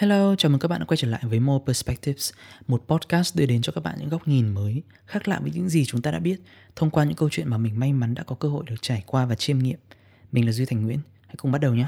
Hello, chào mừng các bạn đã quay trở lại với More Perspectives, một podcast đưa đến cho các bạn những góc nhìn mới, khác lạ với những gì chúng ta đã biết, thông qua những câu chuyện mà mình may mắn đã có cơ hội được trải qua và chiêm nghiệm. Mình là Duy Thành Nguyễn, hãy cùng bắt đầu nhé.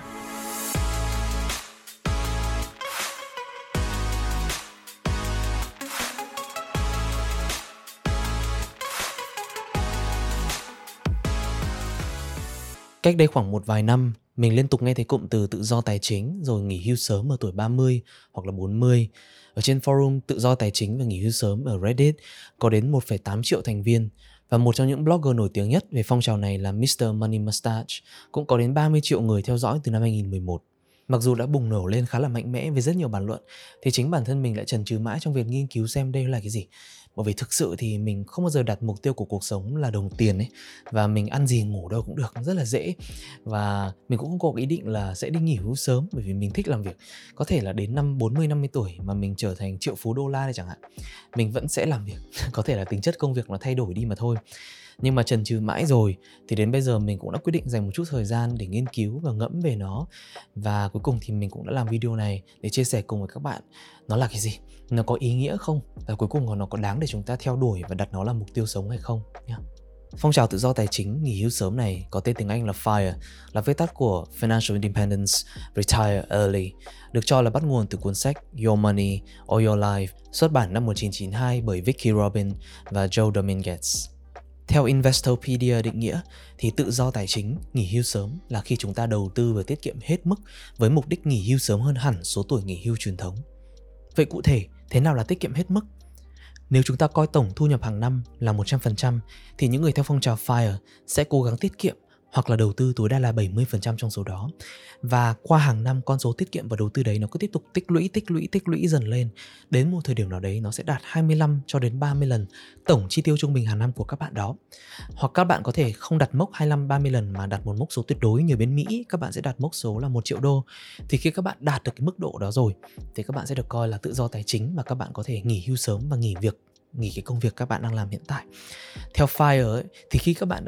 Cách đây khoảng một vài năm, mình liên tục nghe thấy cụm từ tự do tài chính rồi nghỉ hưu sớm ở tuổi 30 hoặc là 40. Ở trên forum tự do tài chính và nghỉ hưu sớm ở Reddit có đến 1,8 triệu thành viên và một trong những blogger nổi tiếng nhất về phong trào này là Mr. Money Mustache cũng có đến 30 triệu người theo dõi từ năm 2011. Mặc dù đã bùng nổ lên khá là mạnh mẽ với rất nhiều bàn luận, thì chính bản thân mình lại chần chừ mãi trong việc nghiên cứu xem đây là cái gì. Bởi vì thực sự thì mình không bao giờ đặt mục tiêu của cuộc sống là đồng tiền ấy, và mình ăn gì ngủ đâu cũng được, rất là dễ. Và mình cũng không có ý định là sẽ đi nghỉ hưu sớm, bởi vì mình thích làm việc. Có thể là đến năm 40 50 tuổi mà mình trở thành triệu phú đô la đây chẳng hạn, mình vẫn sẽ làm việc. Có thể là tính chất công việc nó thay đổi đi mà thôi nhưng mà trần trừ mãi rồi thì đến bây giờ mình cũng đã quyết định dành một chút thời gian để nghiên cứu và ngẫm về nó. Và cuối cùng thì mình cũng đã làm video này để chia sẻ cùng với các bạn. Nó là cái gì? Nó có ý nghĩa không? Và cuối cùng nó có đáng để chúng ta theo đuổi và đặt nó là mục tiêu sống hay không? Nhé Phong trào tự do tài chính nghỉ hưu sớm này có tên tiếng Anh là FIRE, là viết tắt của Financial Independence Retire Early, được cho là bắt nguồn từ cuốn sách Your Money or Your Life, xuất bản năm 1992 bởi Vicky Robin và Joe Dominguez. Theo Investopedia định nghĩa thì tự do tài chính, nghỉ hưu sớm là khi chúng ta đầu tư và tiết kiệm hết mức với mục đích nghỉ hưu sớm hơn hẳn số tuổi nghỉ hưu truyền thống. Vậy cụ thể, thế nào là tiết kiệm hết mức? Nếu chúng ta coi tổng thu nhập hàng năm là 100% thì những người theo phong trào FIRE sẽ cố gắng tiết kiệm hoặc là đầu tư tối đa là 70% trong số đó. Và qua hàng năm con số tiết kiệm và đầu tư đấy nó cứ tiếp tục tích lũy tích lũy tích lũy dần lên. Đến một thời điểm nào đấy nó sẽ đạt 25 cho đến 30 lần tổng chi tiêu trung bình hàng năm của các bạn đó. Hoặc các bạn có thể không đặt mốc 25 30 lần mà đặt một mốc số tuyệt đối như bên Mỹ các bạn sẽ đặt mốc số là 1 triệu đô. Thì khi các bạn đạt được cái mức độ đó rồi thì các bạn sẽ được coi là tự do tài chính và các bạn có thể nghỉ hưu sớm và nghỉ việc nghỉ cái công việc các bạn đang làm hiện tại. Theo FIRE ấy, thì khi các bạn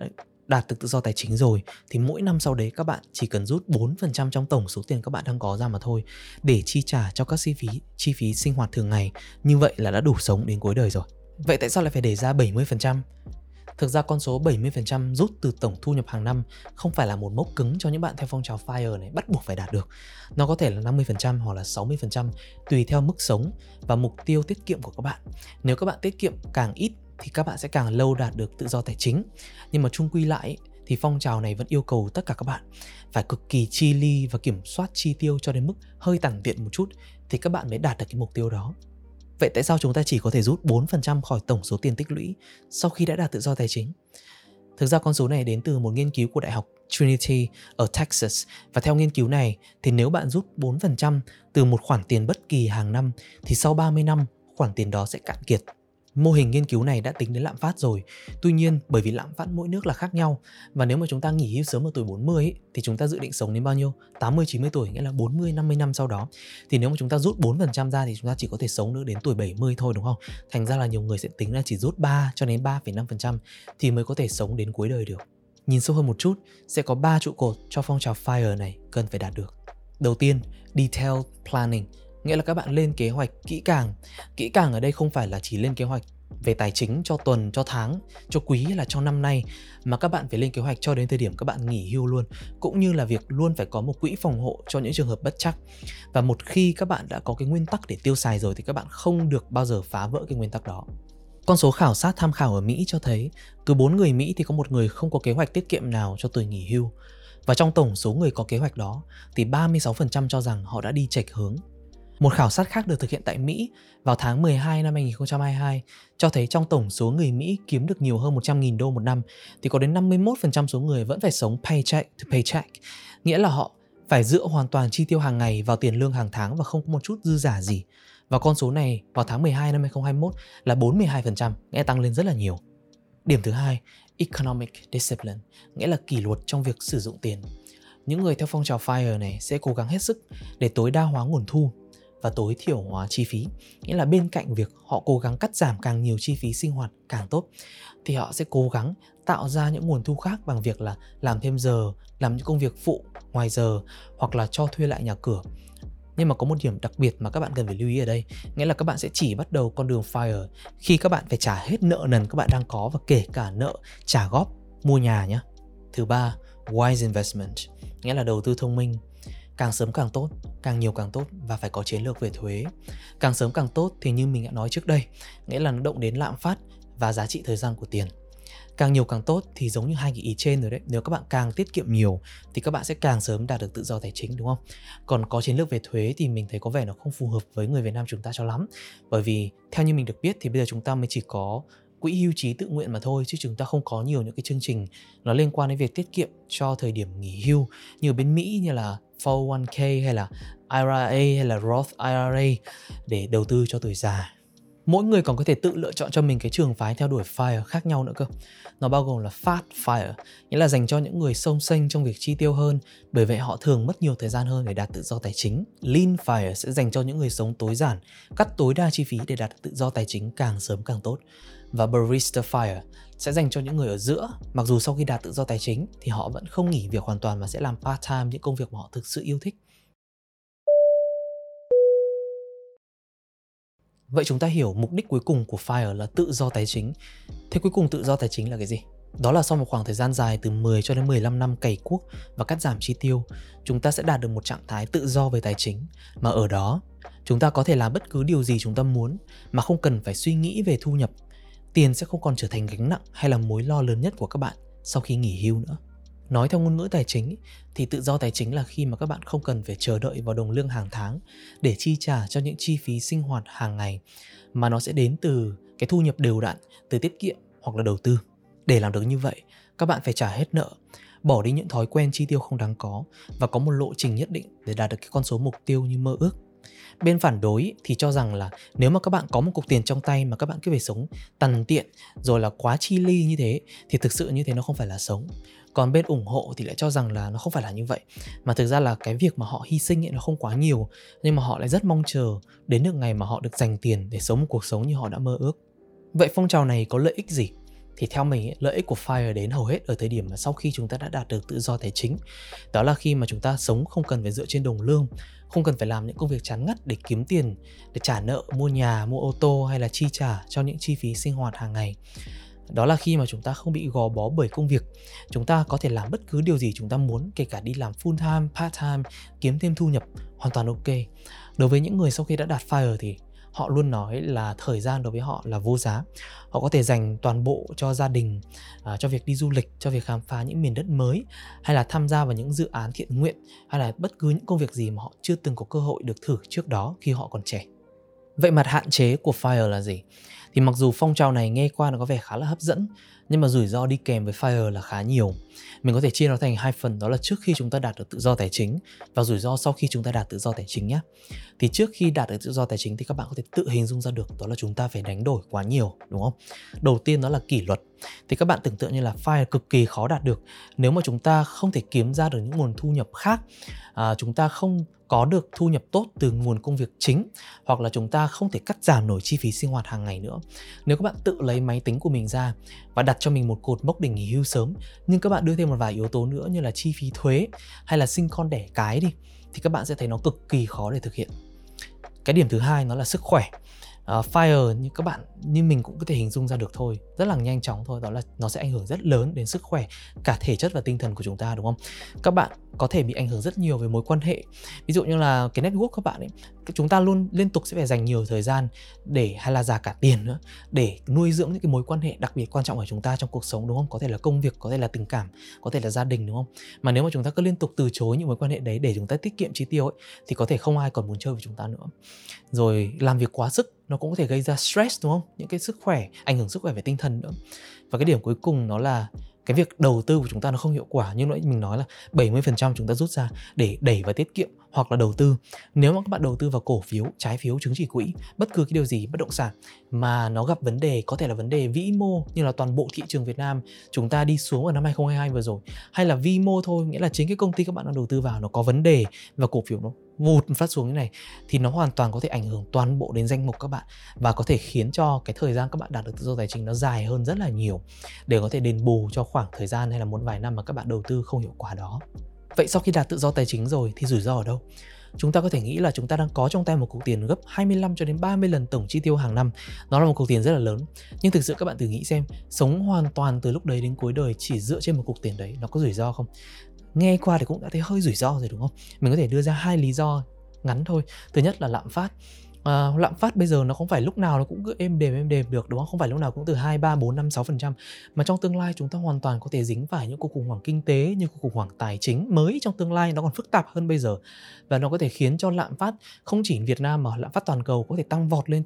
đạt được tự do tài chính rồi, thì mỗi năm sau đấy các bạn chỉ cần rút 4% trong tổng số tiền các bạn đang có ra mà thôi, để chi trả cho các chi phí chi phí sinh hoạt thường ngày. Như vậy là đã đủ sống đến cuối đời rồi. Vậy tại sao lại phải để ra 70%? Thực ra con số 70% rút từ tổng thu nhập hàng năm không phải là một mốc cứng cho những bạn theo phong trào FIRE này bắt buộc phải đạt được. Nó có thể là 50% hoặc là 60% tùy theo mức sống và mục tiêu tiết kiệm của các bạn. Nếu các bạn tiết kiệm càng ít thì các bạn sẽ càng lâu đạt được tự do tài chính nhưng mà chung quy lại thì phong trào này vẫn yêu cầu tất cả các bạn phải cực kỳ chi ly và kiểm soát chi tiêu cho đến mức hơi tản tiện một chút thì các bạn mới đạt được cái mục tiêu đó. Vậy tại sao chúng ta chỉ có thể rút 4% khỏi tổng số tiền tích lũy sau khi đã đạt tự do tài chính? Thực ra con số này đến từ một nghiên cứu của Đại học Trinity ở Texas và theo nghiên cứu này thì nếu bạn rút 4% từ một khoản tiền bất kỳ hàng năm thì sau 30 năm, khoản tiền đó sẽ cạn kiệt Mô hình nghiên cứu này đã tính đến lạm phát rồi. Tuy nhiên, bởi vì lạm phát mỗi nước là khác nhau và nếu mà chúng ta nghỉ hưu sớm ở tuổi 40 ấy, thì chúng ta dự định sống đến bao nhiêu? 80 90 tuổi nghĩa là 40 50 năm sau đó. Thì nếu mà chúng ta rút 4% ra thì chúng ta chỉ có thể sống được đến tuổi 70 thôi đúng không? Thành ra là nhiều người sẽ tính là chỉ rút 3 cho đến 3,5% thì mới có thể sống đến cuối đời được. Nhìn sâu hơn một chút, sẽ có 3 trụ cột cho phong trào FIRE này cần phải đạt được. Đầu tiên, detailed planning nghĩa là các bạn lên kế hoạch kỹ càng. Kỹ càng ở đây không phải là chỉ lên kế hoạch về tài chính cho tuần, cho tháng, cho quý hay là cho năm nay mà các bạn phải lên kế hoạch cho đến thời điểm các bạn nghỉ hưu luôn. Cũng như là việc luôn phải có một quỹ phòng hộ cho những trường hợp bất chắc. Và một khi các bạn đã có cái nguyên tắc để tiêu xài rồi thì các bạn không được bao giờ phá vỡ cái nguyên tắc đó. Con số khảo sát tham khảo ở Mỹ cho thấy cứ 4 người Mỹ thì có một người không có kế hoạch tiết kiệm nào cho tuổi nghỉ hưu. Và trong tổng số người có kế hoạch đó thì 36% cho rằng họ đã đi chệch hướng một khảo sát khác được thực hiện tại Mỹ vào tháng 12 năm 2022 cho thấy trong tổng số người Mỹ kiếm được nhiều hơn 100.000 đô một năm thì có đến 51% số người vẫn phải sống paycheck to paycheck, nghĩa là họ phải dựa hoàn toàn chi tiêu hàng ngày vào tiền lương hàng tháng và không có một chút dư giả gì. Và con số này vào tháng 12 năm 2021 là 42%, nghĩa tăng lên rất là nhiều. Điểm thứ hai, economic discipline, nghĩa là kỷ luật trong việc sử dụng tiền. Những người theo phong trào FIRE này sẽ cố gắng hết sức để tối đa hóa nguồn thu và tối thiểu hóa chi phí. Nghĩa là bên cạnh việc họ cố gắng cắt giảm càng nhiều chi phí sinh hoạt càng tốt, thì họ sẽ cố gắng tạo ra những nguồn thu khác bằng việc là làm thêm giờ, làm những công việc phụ ngoài giờ hoặc là cho thuê lại nhà cửa. Nhưng mà có một điểm đặc biệt mà các bạn cần phải lưu ý ở đây, nghĩa là các bạn sẽ chỉ bắt đầu con đường fire khi các bạn phải trả hết nợ nần các bạn đang có và kể cả nợ trả góp mua nhà nhé thứ ba, wise investment, nghĩa là đầu tư thông minh càng sớm càng tốt, càng nhiều càng tốt và phải có chiến lược về thuế. Càng sớm càng tốt thì như mình đã nói trước đây, nghĩa là nó động đến lạm phát và giá trị thời gian của tiền. Càng nhiều càng tốt thì giống như hai cái ý trên rồi đấy, nếu các bạn càng tiết kiệm nhiều thì các bạn sẽ càng sớm đạt được tự do tài chính, đúng không? Còn có chiến lược về thuế thì mình thấy có vẻ nó không phù hợp với người Việt Nam chúng ta cho lắm. Bởi vì theo như mình được biết thì bây giờ chúng ta mới chỉ có quỹ hưu trí tự nguyện mà thôi, chứ chúng ta không có nhiều những cái chương trình nó liên quan đến việc tiết kiệm cho thời điểm nghỉ hưu như ở bên Mỹ như là 401k hay là IRA hay là Roth IRA để đầu tư cho tuổi già mỗi người còn có thể tự lựa chọn cho mình cái trường phái theo đuổi FIRE khác nhau nữa cơ. Nó bao gồm là Fast FIRE, nghĩa là dành cho những người sông xanh trong việc chi tiêu hơn, bởi vậy họ thường mất nhiều thời gian hơn để đạt tự do tài chính. Lean FIRE sẽ dành cho những người sống tối giản, cắt tối đa chi phí để đạt tự do tài chính càng sớm càng tốt. Và Barista FIRE sẽ dành cho những người ở giữa, mặc dù sau khi đạt tự do tài chính thì họ vẫn không nghỉ việc hoàn toàn mà sẽ làm part-time những công việc mà họ thực sự yêu thích. Vậy chúng ta hiểu mục đích cuối cùng của FIRE là tự do tài chính. Thế cuối cùng tự do tài chính là cái gì? Đó là sau một khoảng thời gian dài từ 10 cho đến 15 năm cày cuốc và cắt giảm chi tiêu, chúng ta sẽ đạt được một trạng thái tự do về tài chính mà ở đó chúng ta có thể làm bất cứ điều gì chúng ta muốn mà không cần phải suy nghĩ về thu nhập. Tiền sẽ không còn trở thành gánh nặng hay là mối lo lớn nhất của các bạn sau khi nghỉ hưu nữa. Nói theo ngôn ngữ tài chính thì tự do tài chính là khi mà các bạn không cần phải chờ đợi vào đồng lương hàng tháng để chi trả cho những chi phí sinh hoạt hàng ngày mà nó sẽ đến từ cái thu nhập đều đặn từ tiết kiệm hoặc là đầu tư. Để làm được như vậy, các bạn phải trả hết nợ, bỏ đi những thói quen chi tiêu không đáng có và có một lộ trình nhất định để đạt được cái con số mục tiêu như mơ ước. Bên phản đối thì cho rằng là nếu mà các bạn có một cục tiền trong tay mà các bạn cứ phải sống tằn tiện rồi là quá chi ly như thế thì thực sự như thế nó không phải là sống. Còn bên ủng hộ thì lại cho rằng là nó không phải là như vậy. Mà thực ra là cái việc mà họ hy sinh ấy nó không quá nhiều nhưng mà họ lại rất mong chờ đến được ngày mà họ được dành tiền để sống một cuộc sống như họ đã mơ ước. Vậy phong trào này có lợi ích gì? Thì theo mình ấy, lợi ích của FIRE đến hầu hết ở thời điểm mà sau khi chúng ta đã đạt được tự do tài chính đó là khi mà chúng ta sống không cần phải dựa trên đồng lương không cần phải làm những công việc chán ngắt để kiếm tiền, để trả nợ, mua nhà, mua ô tô hay là chi trả cho những chi phí sinh hoạt hàng ngày. Đó là khi mà chúng ta không bị gò bó bởi công việc. Chúng ta có thể làm bất cứ điều gì chúng ta muốn, kể cả đi làm full time, part time, kiếm thêm thu nhập, hoàn toàn ok. Đối với những người sau khi đã đạt fire thì họ luôn nói là thời gian đối với họ là vô giá. Họ có thể dành toàn bộ cho gia đình à, cho việc đi du lịch cho việc khám phá những miền đất mới hay là tham gia vào những dự án thiện nguyện hay là bất cứ những công việc gì mà họ chưa từng có cơ hội được thử trước đó khi họ còn trẻ. Vậy mặt hạn chế của fire là gì? Thì mặc dù phong trào này nghe qua nó có vẻ khá là hấp dẫn nhưng mà rủi ro đi kèm với fire là khá nhiều. Mình có thể chia nó thành hai phần đó là trước khi chúng ta đạt được tự do tài chính và rủi ro sau khi chúng ta đạt tự do tài chính nhé thì trước khi đạt được tự do tài chính thì các bạn có thể tự hình dung ra được đó là chúng ta phải đánh đổi quá nhiều đúng không? Đầu tiên đó là kỷ luật. Thì các bạn tưởng tượng như là fire cực kỳ khó đạt được. Nếu mà chúng ta không thể kiếm ra được những nguồn thu nhập khác à, chúng ta không có được thu nhập tốt từ nguồn công việc chính, hoặc là chúng ta không thể cắt giảm nổi chi phí sinh hoạt hàng ngày nữa. Nếu các bạn tự lấy máy tính của mình ra và đặt cho mình một cột mốc để nghỉ hưu sớm, nhưng các bạn đưa thêm một vài yếu tố nữa như là chi phí thuế hay là sinh con đẻ cái đi, thì các bạn sẽ thấy nó cực kỳ khó để thực hiện. Cái điểm thứ hai nó là sức khỏe uh, fire như các bạn như mình cũng có thể hình dung ra được thôi. Rất là nhanh chóng thôi đó là nó sẽ ảnh hưởng rất lớn đến sức khỏe cả thể chất và tinh thần của chúng ta đúng không? Các bạn có thể bị ảnh hưởng rất nhiều về mối quan hệ. Ví dụ như là cái network các bạn ấy chúng ta luôn liên tục sẽ phải dành nhiều thời gian để hay là già cả tiền nữa để nuôi dưỡng những cái mối quan hệ đặc biệt quan trọng của chúng ta trong cuộc sống đúng không? Có thể là công việc có thể là tình cảm có thể là gia đình đúng không? Mà nếu mà chúng ta cứ liên tục từ chối những mối quan hệ đấy để chúng ta tiết kiệm chi tiêu ấy thì có thể không ai còn muốn chơi với chúng ta nữa. Rồi làm việc quá sức nó cũng có thể gây ra stress, đúng không? Những cái sức khỏe, ảnh hưởng sức khỏe về tinh thần nữa. Và cái điểm cuối cùng nó là cái việc đầu tư của chúng ta nó không hiệu quả. Như nãy mình nói là 70% chúng ta rút ra để đẩy và tiết kiệm hoặc là đầu tư. Nếu mà các bạn đầu tư vào cổ phiếu, trái phiếu, chứng chỉ quỹ, bất cứ cái điều gì, bất động sản mà nó gặp vấn đề, có thể là vấn đề vĩ mô như là toàn bộ thị trường Việt Nam chúng ta đi xuống ở năm 2022 vừa rồi, hay là vi mô thôi, nghĩa là chính cái công ty các bạn đang đầu tư vào nó có vấn đề và cổ phiếu nó vụt phát xuống như này, thì nó hoàn toàn có thể ảnh hưởng toàn bộ đến danh mục các bạn và có thể khiến cho cái thời gian các bạn đạt được tự do tài chính nó dài hơn rất là nhiều để có thể đền bù cho khoảng thời gian hay là một vài năm mà các bạn đầu tư không hiệu quả đó. Vậy sau khi đạt tự do tài chính rồi thì rủi ro ở đâu? chúng ta có thể nghĩ là chúng ta đang có trong tay một cục tiền gấp 25 cho đến 30 lần tổng chi tiêu hàng năm. Nó là một cục tiền rất là lớn. Nhưng thực sự các bạn thử nghĩ xem, sống hoàn toàn từ lúc đấy đến cuối đời chỉ dựa trên một cục tiền đấy, nó có rủi ro không? Nghe qua thì cũng đã thấy hơi rủi ro rồi đúng không? Mình có thể đưa ra hai lý do ngắn thôi. Thứ nhất là lạm phát à, lạm phát bây giờ nó không phải lúc nào nó cũng cứ êm đềm êm đềm được đúng không? Không phải lúc nào cũng từ 2, 3, 4, 5, 6% mà trong tương lai chúng ta hoàn toàn có thể dính phải những cuộc khủng hoảng kinh tế như cuộc khủng hoảng tài chính mới trong tương lai nó còn phức tạp hơn bây giờ và nó có thể khiến cho lạm phát không chỉ Việt Nam mà lạm phát toàn cầu có thể tăng vọt lên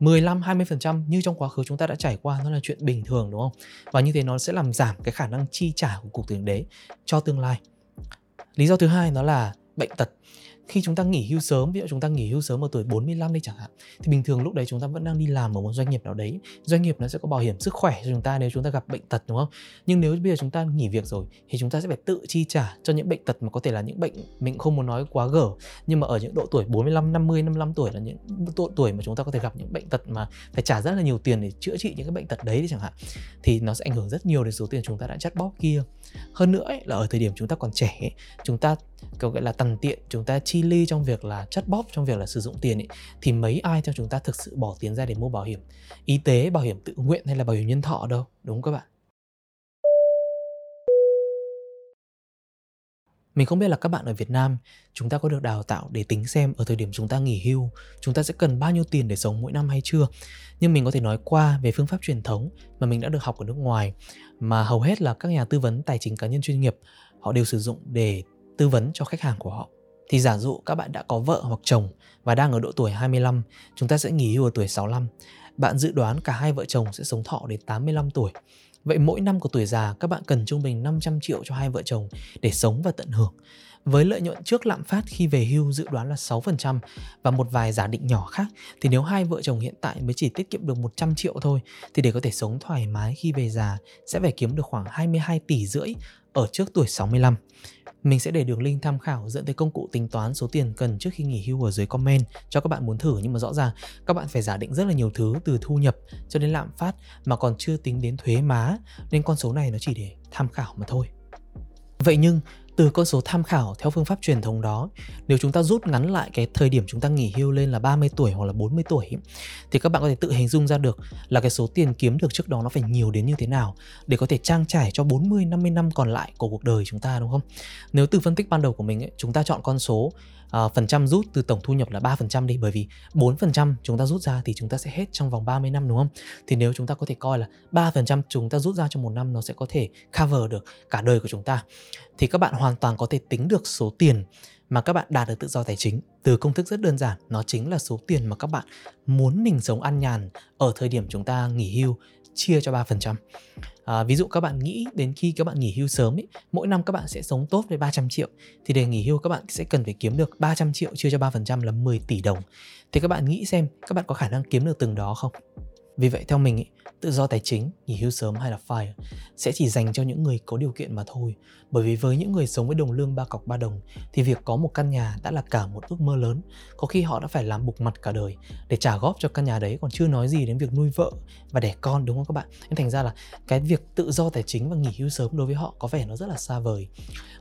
15, 20% như trong quá khứ chúng ta đã trải qua nó là chuyện bình thường đúng không? Và như thế nó sẽ làm giảm cái khả năng chi trả của cục tiền đế cho tương lai. Lý do thứ hai nó là bệnh tật khi chúng ta nghỉ hưu sớm ví dụ chúng ta nghỉ hưu sớm ở tuổi 45 đi chẳng hạn thì bình thường lúc đấy chúng ta vẫn đang đi làm ở một doanh nghiệp nào đấy doanh nghiệp nó sẽ có bảo hiểm sức khỏe cho chúng ta nếu chúng ta gặp bệnh tật đúng không nhưng nếu bây giờ chúng ta nghỉ việc rồi thì chúng ta sẽ phải tự chi trả cho những bệnh tật mà có thể là những bệnh mình không muốn nói quá gở nhưng mà ở những độ tuổi 45 50 55 tuổi là những độ tuổi mà chúng ta có thể gặp những bệnh tật mà phải trả rất là nhiều tiền để chữa trị những cái bệnh tật đấy đi chẳng hạn thì nó sẽ ảnh hưởng rất nhiều đến số tiền chúng ta đã chắt bóp kia hơn nữa ấy, là ở thời điểm chúng ta còn trẻ ấy, chúng ta gọi là tằn tiện chúng ta chi ly trong việc là chất bóp trong việc là sử dụng tiền ấy, thì mấy ai trong chúng ta thực sự bỏ tiền ra để mua bảo hiểm y tế bảo hiểm tự nguyện hay là bảo hiểm nhân thọ đâu đúng không các bạn Mình không biết là các bạn ở Việt Nam chúng ta có được đào tạo để tính xem ở thời điểm chúng ta nghỉ hưu chúng ta sẽ cần bao nhiêu tiền để sống mỗi năm hay chưa. Nhưng mình có thể nói qua về phương pháp truyền thống mà mình đã được học ở nước ngoài mà hầu hết là các nhà tư vấn tài chính cá nhân chuyên nghiệp họ đều sử dụng để tư vấn cho khách hàng của họ. Thì giả dụ các bạn đã có vợ hoặc chồng và đang ở độ tuổi 25, chúng ta sẽ nghỉ hưu ở tuổi 65. Bạn dự đoán cả hai vợ chồng sẽ sống thọ đến 85 tuổi. Vậy mỗi năm của tuổi già các bạn cần trung bình 500 triệu cho hai vợ chồng để sống và tận hưởng. Với lợi nhuận trước lạm phát khi về hưu dự đoán là 6% và một vài giả định nhỏ khác thì nếu hai vợ chồng hiện tại mới chỉ tiết kiệm được 100 triệu thôi thì để có thể sống thoải mái khi về già sẽ phải kiếm được khoảng 22 tỷ rưỡi ở trước tuổi 65. Mình sẽ để đường link tham khảo dẫn tới công cụ tính toán số tiền cần trước khi nghỉ hưu ở dưới comment cho các bạn muốn thử nhưng mà rõ ràng, các bạn phải giả định rất là nhiều thứ từ thu nhập cho đến lạm phát mà còn chưa tính đến thuế má nên con số này nó chỉ để tham khảo mà thôi. Vậy nhưng từ con số tham khảo theo phương pháp truyền thống đó, nếu chúng ta rút ngắn lại cái thời điểm chúng ta nghỉ hưu lên là 30 tuổi hoặc là 40 tuổi thì các bạn có thể tự hình dung ra được là cái số tiền kiếm được trước đó nó phải nhiều đến như thế nào để có thể trang trải cho 40 50 năm còn lại của cuộc đời chúng ta đúng không? Nếu từ phân tích ban đầu của mình ấy, chúng ta chọn con số uh, phần trăm rút từ tổng thu nhập là 3% đi bởi vì 4% chúng ta rút ra thì chúng ta sẽ hết trong vòng 30 năm đúng không? Thì nếu chúng ta có thể coi là 3% chúng ta rút ra trong một năm nó sẽ có thể cover được cả đời của chúng ta. Thì các bạn hoàn toàn có thể tính được số tiền mà các bạn đạt được tự do tài chính từ công thức rất đơn giản nó chính là số tiền mà các bạn muốn mình sống ăn nhàn ở thời điểm chúng ta nghỉ hưu chia cho 3%. À, ví dụ các bạn nghĩ đến khi các bạn nghỉ hưu sớm ấy, mỗi năm các bạn sẽ sống tốt với 300 triệu thì để nghỉ hưu các bạn sẽ cần phải kiếm được 300 triệu chia cho 3% là 10 tỷ đồng. Thì các bạn nghĩ xem các bạn có khả năng kiếm được từng đó không? Vì vậy theo mình ý, tự do tài chính, nghỉ hưu sớm hay là FIRE sẽ chỉ dành cho những người có điều kiện mà thôi. Bởi vì với những người sống với đồng lương ba cọc ba đồng thì việc có một căn nhà đã là cả một ước mơ lớn. Có khi họ đã phải làm bục mặt cả đời để trả góp cho căn nhà đấy còn chưa nói gì đến việc nuôi vợ và đẻ con đúng không các bạn? Nên thành ra là cái việc tự do tài chính và nghỉ hưu sớm đối với họ có vẻ nó rất là xa vời.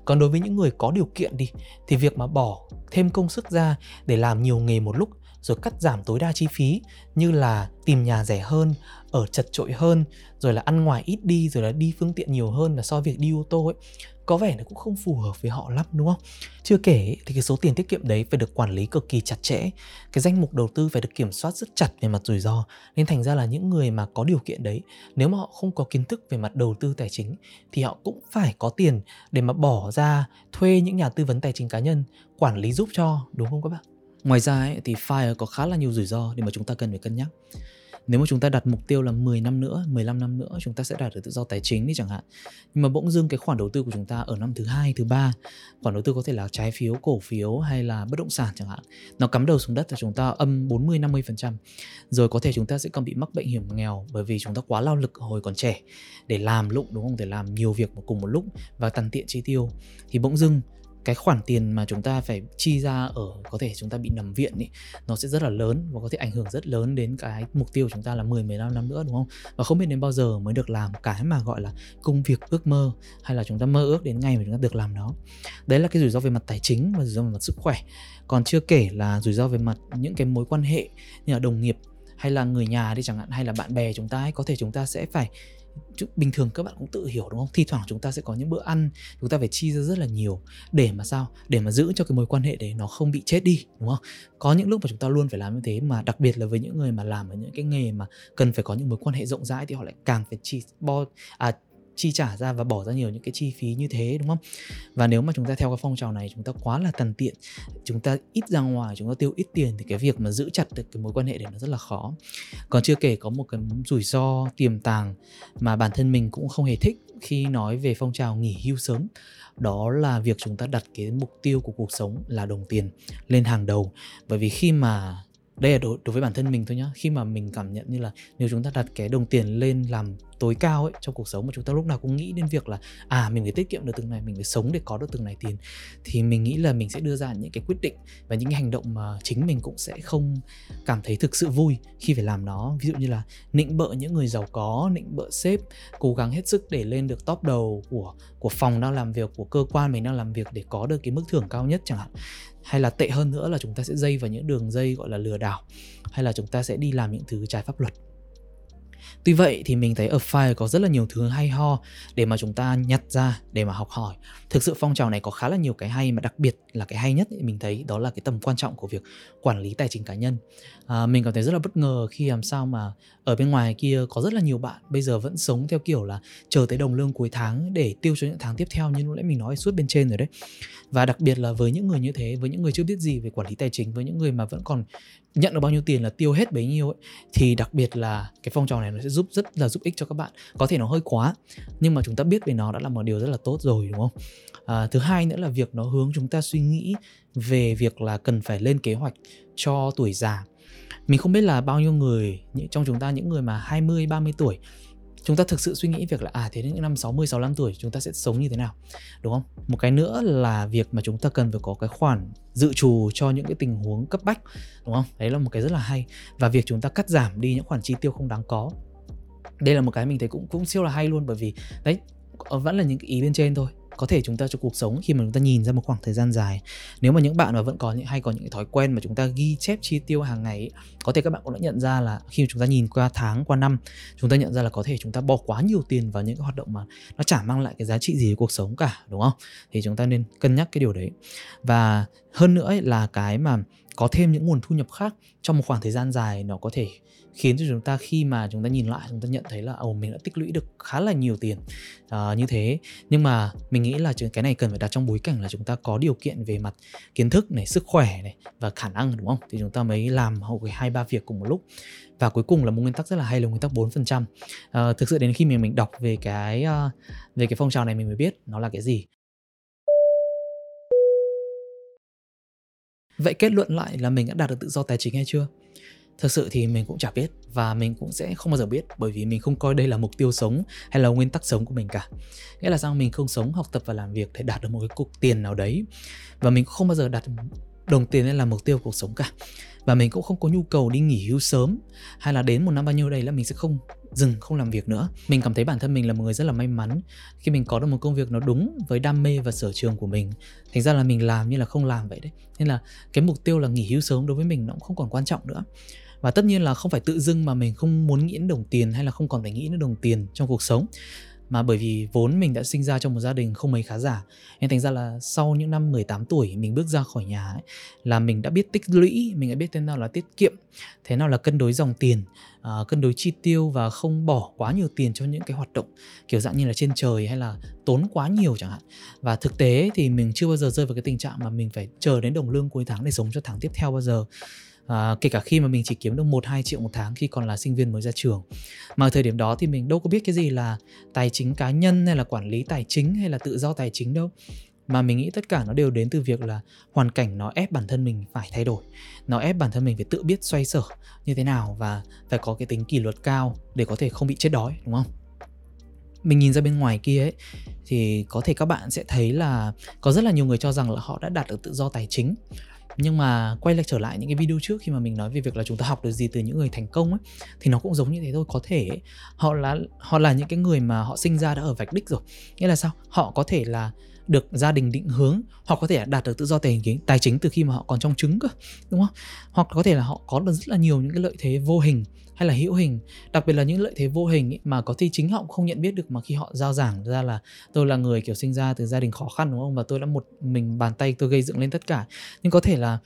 Còn đối với những người có điều kiện đi thì việc mà bỏ thêm công sức ra để làm nhiều nghề một lúc rồi cắt giảm tối đa chi phí như là tìm nhà rẻ hơn, ở chật trội hơn, rồi là ăn ngoài ít đi, rồi là đi phương tiện nhiều hơn là so với việc đi ô tô ấy có vẻ nó cũng không phù hợp với họ lắm đúng không? Chưa kể thì cái số tiền tiết kiệm đấy phải được quản lý cực kỳ chặt chẽ, cái danh mục đầu tư phải được kiểm soát rất chặt về mặt rủi ro. Nên thành ra là những người mà có điều kiện đấy, nếu mà họ không có kiến thức về mặt đầu tư tài chính thì họ cũng phải có tiền để mà bỏ ra thuê những nhà tư vấn tài chính cá nhân quản lý giúp cho, đúng không các bạn? Ngoài ra ấy, thì FIRE có khá là nhiều rủi ro để mà chúng ta cần phải cân nhắc. Nếu mà chúng ta đặt mục tiêu là 10 năm nữa, 15 năm nữa chúng ta sẽ đạt được tự do tài chính đi chẳng hạn. Nhưng mà bỗng dưng cái khoản đầu tư của chúng ta ở năm thứ hai, thứ ba, khoản đầu tư có thể là trái phiếu, cổ phiếu hay là bất động sản chẳng hạn. Nó cắm đầu xuống đất thì chúng ta âm 40 50%. Rồi có thể chúng ta sẽ còn bị mắc bệnh hiểm nghèo bởi vì chúng ta quá lao lực hồi còn trẻ để làm lụng đúng không? Để làm nhiều việc cùng một lúc và tằn tiện chi tiêu thì bỗng dưng cái khoản tiền mà chúng ta phải chi ra ở có thể chúng ta bị nằm viện ý, nó sẽ rất là lớn và có thể ảnh hưởng rất lớn đến cái mục tiêu của chúng ta là 10 15 năm nữa đúng không? Và không biết đến bao giờ mới được làm cái mà gọi là công việc ước mơ hay là chúng ta mơ ước đến ngày mà chúng ta được làm nó. Đấy là cái rủi ro về mặt tài chính và rủi ro về mặt sức khỏe. Còn chưa kể là rủi ro về mặt những cái mối quan hệ như là đồng nghiệp hay là người nhà đi chẳng hạn hay là bạn bè chúng ta ấy có thể chúng ta sẽ phải bình thường các bạn cũng tự hiểu đúng không? Thi thoảng chúng ta sẽ có những bữa ăn, chúng ta phải chi ra rất là nhiều để mà sao? Để mà giữ cho cái mối quan hệ đấy nó không bị chết đi, đúng không? Có những lúc mà chúng ta luôn phải làm như thế, mà đặc biệt là với những người mà làm ở những cái nghề mà cần phải có những mối quan hệ rộng rãi thì họ lại càng phải chi, bo à chi trả ra và bỏ ra nhiều những cái chi phí như thế đúng không? Và nếu mà chúng ta theo cái phong trào này chúng ta quá là tần tiện chúng ta ít ra ngoài chúng ta tiêu ít tiền thì cái việc mà giữ chặt được cái mối quan hệ đấy nó rất là khó. Còn chưa kể có một cái rủi ro tiềm tàng mà bản thân mình cũng không hề thích khi nói về phong trào nghỉ hưu sớm. Đó là việc chúng ta đặt cái mục tiêu của cuộc sống là đồng tiền lên hàng đầu. Bởi vì khi mà đây là đối, đối với bản thân mình thôi nhá khi mà mình cảm nhận như là nếu chúng ta đặt cái đồng tiền lên làm tối cao ấy, trong cuộc sống mà chúng ta lúc nào cũng nghĩ đến việc là à mình phải tiết kiệm được từng này, mình phải sống để có được từng này tiền, thì mình nghĩ là mình sẽ đưa ra những cái quyết định và những cái hành động mà chính mình cũng sẽ không cảm thấy thực sự vui khi phải làm nó. Ví dụ như là nịnh bợ những người giàu có, nịnh bợ sếp, cố gắng hết sức để lên được top đầu của của phòng đang làm việc, của cơ quan mình đang làm việc để có được cái mức thưởng cao nhất chẳng hạn. Hay là tệ hơn nữa là chúng ta sẽ dây vào những đường dây gọi là lừa đảo, hay là chúng ta sẽ đi làm những thứ trái pháp luật. Tuy vậy thì mình thấy ở file có rất là nhiều thứ hay ho để mà chúng ta nhặt ra để mà học hỏi. Thực sự phong trào này có khá là nhiều cái hay mà đặc biệt là cái hay nhất mình thấy đó là cái tầm quan trọng của việc quản lý tài chính cá nhân. À, mình cảm thấy rất là bất ngờ khi làm sao mà ở bên ngoài kia có rất là nhiều bạn bây giờ vẫn sống theo kiểu là chờ tới đồng lương cuối tháng để tiêu cho những tháng tiếp theo như lúc nãy mình nói suốt bên trên rồi đấy. Và đặc biệt là với những người như thế, với những người chưa biết gì về quản lý tài chính, với những người mà vẫn còn nhận được bao nhiêu tiền là tiêu hết bấy nhiêu ấy thì đặc biệt là cái phong trào này nó sẽ giúp rất là giúp ích cho các bạn. Có thể nó hơi quá nhưng mà chúng ta biết về nó đã là một điều rất là tốt rồi đúng không? À, thứ hai nữa là việc nó hướng chúng ta suy nghĩ về việc là cần phải lên kế hoạch cho tuổi già. Mình không biết là bao nhiêu người trong chúng ta những người mà 20 30 tuổi chúng ta thực sự suy nghĩ việc là à thế đến những năm 60 65 tuổi chúng ta sẽ sống như thế nào, đúng không? Một cái nữa là việc mà chúng ta cần phải có cái khoản dự trù cho những cái tình huống cấp bách, đúng không? Đấy là một cái rất là hay. Và việc chúng ta cắt giảm đi những khoản chi tiêu không đáng có. Đây là một cái mình thấy cũng cũng siêu là hay luôn bởi vì, đấy vẫn là những cái ý bên trên thôi có thể chúng ta cho cuộc sống khi mà chúng ta nhìn ra một khoảng thời gian dài. Nếu mà những bạn mà vẫn có những hay có những cái thói quen mà chúng ta ghi chép chi tiêu hàng ngày ấy, có thể các bạn cũng đã nhận ra là khi mà chúng ta nhìn qua tháng qua năm chúng ta nhận ra là có thể chúng ta bỏ quá nhiều tiền vào những cái hoạt động mà nó chả mang lại cái giá trị gì của cuộc sống cả đúng không? Thì chúng ta nên cân nhắc cái điều đấy. Và hơn nữa ấy, là cái mà có thêm những nguồn thu nhập khác trong một khoảng thời gian dài nó có thể khiến cho chúng ta khi mà chúng ta nhìn lại chúng ta nhận thấy là ồ mình đã tích lũy được khá là nhiều tiền uh, như thế. Nhưng mà mình nghĩ là cái này cần phải đặt trong bối cảnh là chúng ta có điều kiện về mặt kiến thức này sức khỏe này và khả năng đúng không? Thì chúng ta mới làm hậu hai ba việc cùng một lúc. Và cuối cùng là một nguyên tắc rất là hay là nguyên tắc 4% uh, ờ, thực sự đến khi mình mình đọc về cái uh, về cái phong trào này mình mới biết nó là cái gì. Vậy kết luận lại là mình đã đạt được tự do tài chính hay chưa? Thực sự thì mình cũng chả biết và mình cũng sẽ không bao giờ biết bởi vì mình không coi đây là mục tiêu sống hay là nguyên tắc sống của mình cả. Nghĩa là sao? Mình không sống, học tập và làm việc để đạt được một cái cục tiền nào đấy và mình cũng không bao giờ đặt đồng tiền lên là mục tiêu cuộc sống cả. Và mình cũng không có nhu cầu đi nghỉ hưu sớm hay là đến một năm bao nhiêu đây là mình sẽ không dừng không làm việc nữa. Mình cảm thấy bản thân mình là một người rất là may mắn khi mình có được một công việc nó đúng với đam mê và sở trường của mình. Thành ra là mình làm như là không làm vậy đấy. Nên là cái mục tiêu là nghỉ hưu sớm đối với mình nó cũng không còn quan trọng nữa và tất nhiên là không phải tự dưng mà mình không muốn nghĩ đến đồng tiền hay là không còn phải nghĩ đến đồng tiền trong cuộc sống. Mà bởi vì vốn mình đã sinh ra trong một gia đình không mấy khá giả nên thành ra là sau những năm 18 tuổi mình bước ra khỏi nhà ấy, là mình đã biết tích lũy mình đã biết thế nào là tiết kiệm thế nào là cân đối dòng tiền uh, cân đối chi tiêu và không bỏ quá nhiều tiền cho những cái hoạt động kiểu dạng như là trên trời hay là tốn quá nhiều chẳng hạn. Và thực tế thì mình chưa bao giờ rơi vào cái tình trạng mà mình phải chờ đến đồng lương cuối tháng để sống cho tháng tiếp theo bao giờ à, kể cả khi mà mình chỉ kiếm được một hai triệu một tháng khi còn là sinh viên mới ra trường. Mà ở thời điểm đó thì mình đâu có biết cái gì là tài chính cá nhân hay là quản lý tài chính hay là tự do tài chính đâu. Mà mình nghĩ tất cả nó đều đến từ việc là hoàn cảnh nó ép bản thân mình phải thay đổi. Nó ép bản thân mình phải tự biết xoay sở như thế nào và phải có cái tính kỷ luật cao để có thể không bị chết đói đúng không? Mình nhìn ra bên ngoài kia ấy thì có thể các bạn sẽ thấy là có rất là nhiều người cho rằng là họ đã đạt được tự do tài chính nhưng mà quay lại trở lại những cái video trước khi mà mình nói về việc là chúng ta học được gì từ những người thành công ấy thì nó cũng giống như thế thôi. Có thể ấy, họ là họ là những cái người mà họ sinh ra đã ở vạch đích rồi. Nghĩa là sao? Họ có thể là được gia đình định hướng hoặc có thể đạt được tự do tài chính tài chính từ khi mà họ còn trong trứng cơ đúng không? Hoặc có thể là họ có được rất là nhiều những cái lợi thế vô hình hay là hữu hình. Đặc biệt là những lợi thế vô hình ấy, mà có thể chính họ cũng không nhận biết được mà khi họ giao giảng ra là tôi là người kiểu sinh ra từ gia đình khó khăn đúng không? Và tôi đã một mình bàn tay tôi gây dựng lên tất cả. Nhưng có thể là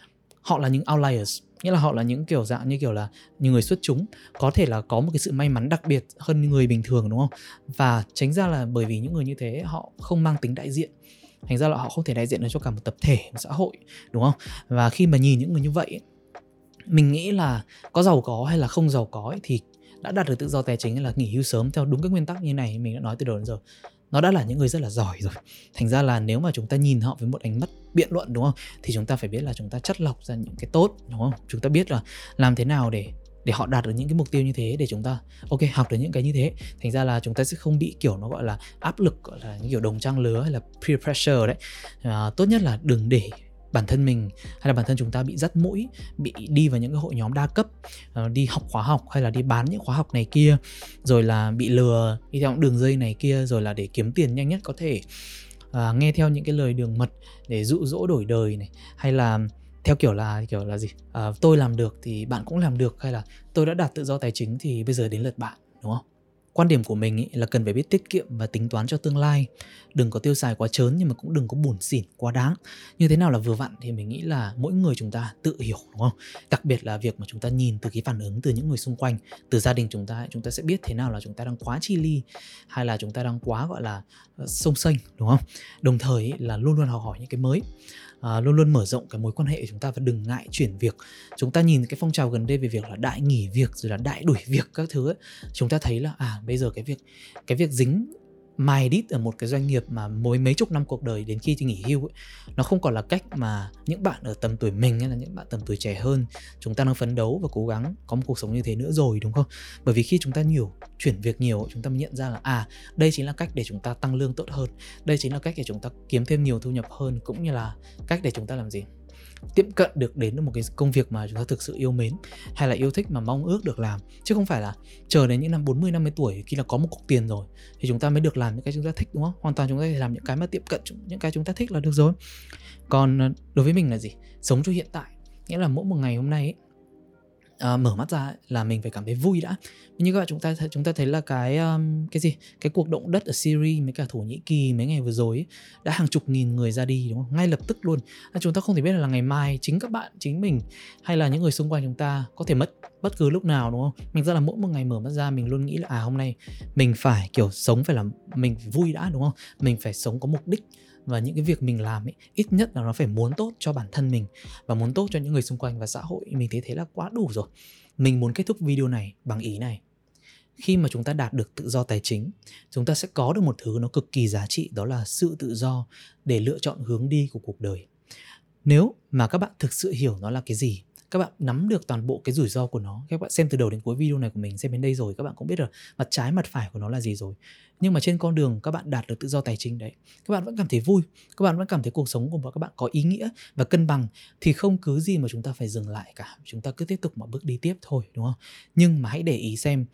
họ là những outliers nghĩa là họ là những kiểu dạng như kiểu là những người xuất chúng. Có thể là có một cái sự may mắn đặc biệt hơn người bình thường đúng không? Và tránh ra là bởi vì những người như thế họ không mang tính đại diện. Thành ra là họ không thể đại diện được cho cả một tập thể một xã hội đúng không? Và khi mà nhìn những người như vậy mình nghĩ là có giàu có hay là không giàu có ấy, thì đã đạt được tự do tài chính là nghỉ hưu sớm theo đúng cái nguyên tắc như này mình đã nói từ đầu đến giờ nó đã là những người rất là giỏi rồi. Thành ra là nếu mà chúng ta nhìn họ với một ánh mắt biện luận đúng không? Thì chúng ta phải biết là chúng ta chất lọc ra những cái tốt đúng không? Chúng ta biết là làm thế nào để để họ đạt được những cái mục tiêu như thế để chúng ta ok học được những cái như thế. Thành ra là chúng ta sẽ không bị kiểu nó gọi là áp lực gọi là những kiểu đồng trang lứa hay là peer pressure đấy. À, tốt nhất là đừng để bản thân mình hay là bản thân chúng ta bị dắt mũi bị đi vào những cái hội nhóm đa cấp ờ, đi học khóa học hay là đi bán những khóa học này kia rồi là bị lừa đi theo đường dây này kia rồi là để kiếm tiền nhanh nhất có thể à, nghe theo những cái lời đường mật để dụ dỗ đổi đời này hay là theo kiểu là kiểu là gì? À, tôi làm được thì bạn cũng làm được hay là tôi đã đạt tự do tài chính thì bây giờ đến lượt bạn đúng không? Quan điểm của mình ý, là cần phải biết tiết kiệm và tính toán cho tương lai. Đừng có tiêu xài quá trớn nhưng mà cũng đừng có buồn xỉn quá đáng. Như thế nào là vừa vặn thì mình nghĩ là mỗi người chúng ta tự hiểu, đúng không? Đặc biệt là việc mà chúng ta nhìn từ cái phản ứng từ những người xung quanh. Từ gia đình chúng ta chúng ta sẽ biết thế nào là chúng ta đang quá chi ly hay là chúng ta đang quá, gọi là ờ, sông xanh đúng không? Đồng thời là luôn luôn học hỏi những cái mới à, luôn luôn mở rộng cái mối quan hệ của chúng ta và đừng ngại chuyển việc. Chúng ta nhìn cái phong trào gần đây về việc là đại nghỉ việc rồi là đại đuổi việc các thứ ấy, chúng ta thấy là à bây giờ cái việc cái việc dính mài đít ở một cái doanh nghiệp mà mới mấy chục năm cuộc đời đến khi thì nghỉ hưu ấy, nó không còn là cách mà những bạn ở tầm tuổi mình hay là những bạn tầm tuổi trẻ hơn chúng ta đang phấn đấu và cố gắng có một cuộc sống như thế nữa rồi đúng không? Bởi vì khi chúng ta nhiều chuyển việc nhiều chúng ta mới nhận ra là à đây chính là cách để chúng ta tăng lương tốt hơn đây chính là cách để chúng ta kiếm thêm nhiều thu nhập hơn cũng như là cách để chúng ta làm gì? Tiệm cận được đến một cái công việc mà chúng ta thực sự yêu mến hay là yêu thích mà mong ước được làm chứ không phải là chờ đến những năm 40 50 tuổi khi là có một cục tiền rồi thì chúng ta mới được làm những cái chúng ta thích đúng không? Hoàn toàn chúng ta thể làm những cái mà tiệm cận những cái chúng ta thích là được rồi. Còn ờ, đối với mình là gì? Sống cho hiện tại. Nghĩa là mỗi một ngày hôm nay ấy, uh, mở mắt ra là mình phải cảm thấy vui đã. Như các bạn chúng ta chúng ta thấy là cái um, cái gì? Cái cuộc động đất ở Syria với cả Thổ Nhĩ Kỳ mấy ngày vừa rồi ấy, đã hàng chục nghìn người ra đi đúng không? Ngay lập tức luôn. À, chúng ta không thể biết là ngày mai chính các bạn chính mình hay là những người xung quanh chúng ta có thể mất bất cứ lúc nào đúng không? Mình ra là mỗi một ngày mở mắt ra mình luôn nghĩ là à hôm nay mình phải kiểu sống phải là mình phải vui đã đúng không? Mình phải sống có mục đích và những cái việc mình làm ấy, ít nhất là nó phải muốn tốt cho bản thân mình và muốn tốt cho những người xung quanh và xã hội. Mình thấy thế là quá đủ rồi. Mình muốn kết thúc video này bằng ý này. Khi mà chúng ta đạt được tự do tài chính, chúng ta sẽ có được một thứ nó cực kỳ giá trị, đó là sự tự do để lựa chọn hướng đi của cuộc đời. Nếu mà các bạn thực sự hiểu nó là cái gì các bạn nắm được toàn bộ cái rủi ro của nó. Các bạn xem từ đầu đến cuối video này của mình, xem đến đây rồi, các bạn cũng biết rồi, mặt trái, mặt phải của nó là gì rồi. Nhưng mà trên con đường các bạn đạt được tự do tài chính đấy, các bạn vẫn cảm thấy vui, các bạn vẫn cảm thấy cuộc sống của các bạn có ý nghĩa và cân bằng, thì không cứ gì mà chúng ta phải dừng lại cả. Chúng ta cứ tiếp tục mà bước đi tiếp thôi, đúng không? Nhưng mà hãy để ý xem,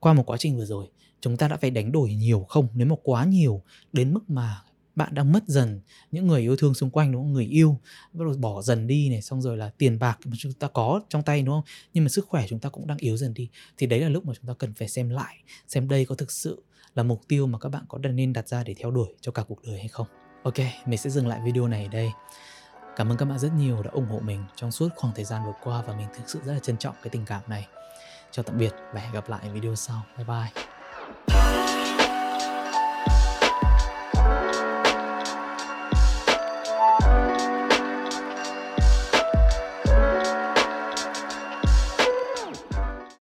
qua một quá trình vừa rồi, chúng ta đã phải đánh đổi nhiều không? Nếu mà quá nhiều, đến mức mà bạn đang mất dần. Những người yêu thương xung quanh, đúng không? Người yêu. Bắt đầu bỏ dần đi này, xong rồi là tiền bạc mà chúng ta có trong tay, đúng không? Nhưng mà sức khỏe chúng ta cũng đang yếu dần đi. Thì đấy là lúc mà chúng ta cần phải xem lại, xem đây có thực sự là mục tiêu mà các bạn có nên đặt ra để theo đuổi cho cả cuộc đời hay không. Ok, mình sẽ dừng lại video này ở đây. Cảm ơn các bạn rất nhiều đã ủng hộ mình trong suốt khoảng thời gian vừa qua và mình thực sự rất là trân trọng cái tình cảm này. Chào tạm biệt và hẹn gặp lại video sau. Bye bye.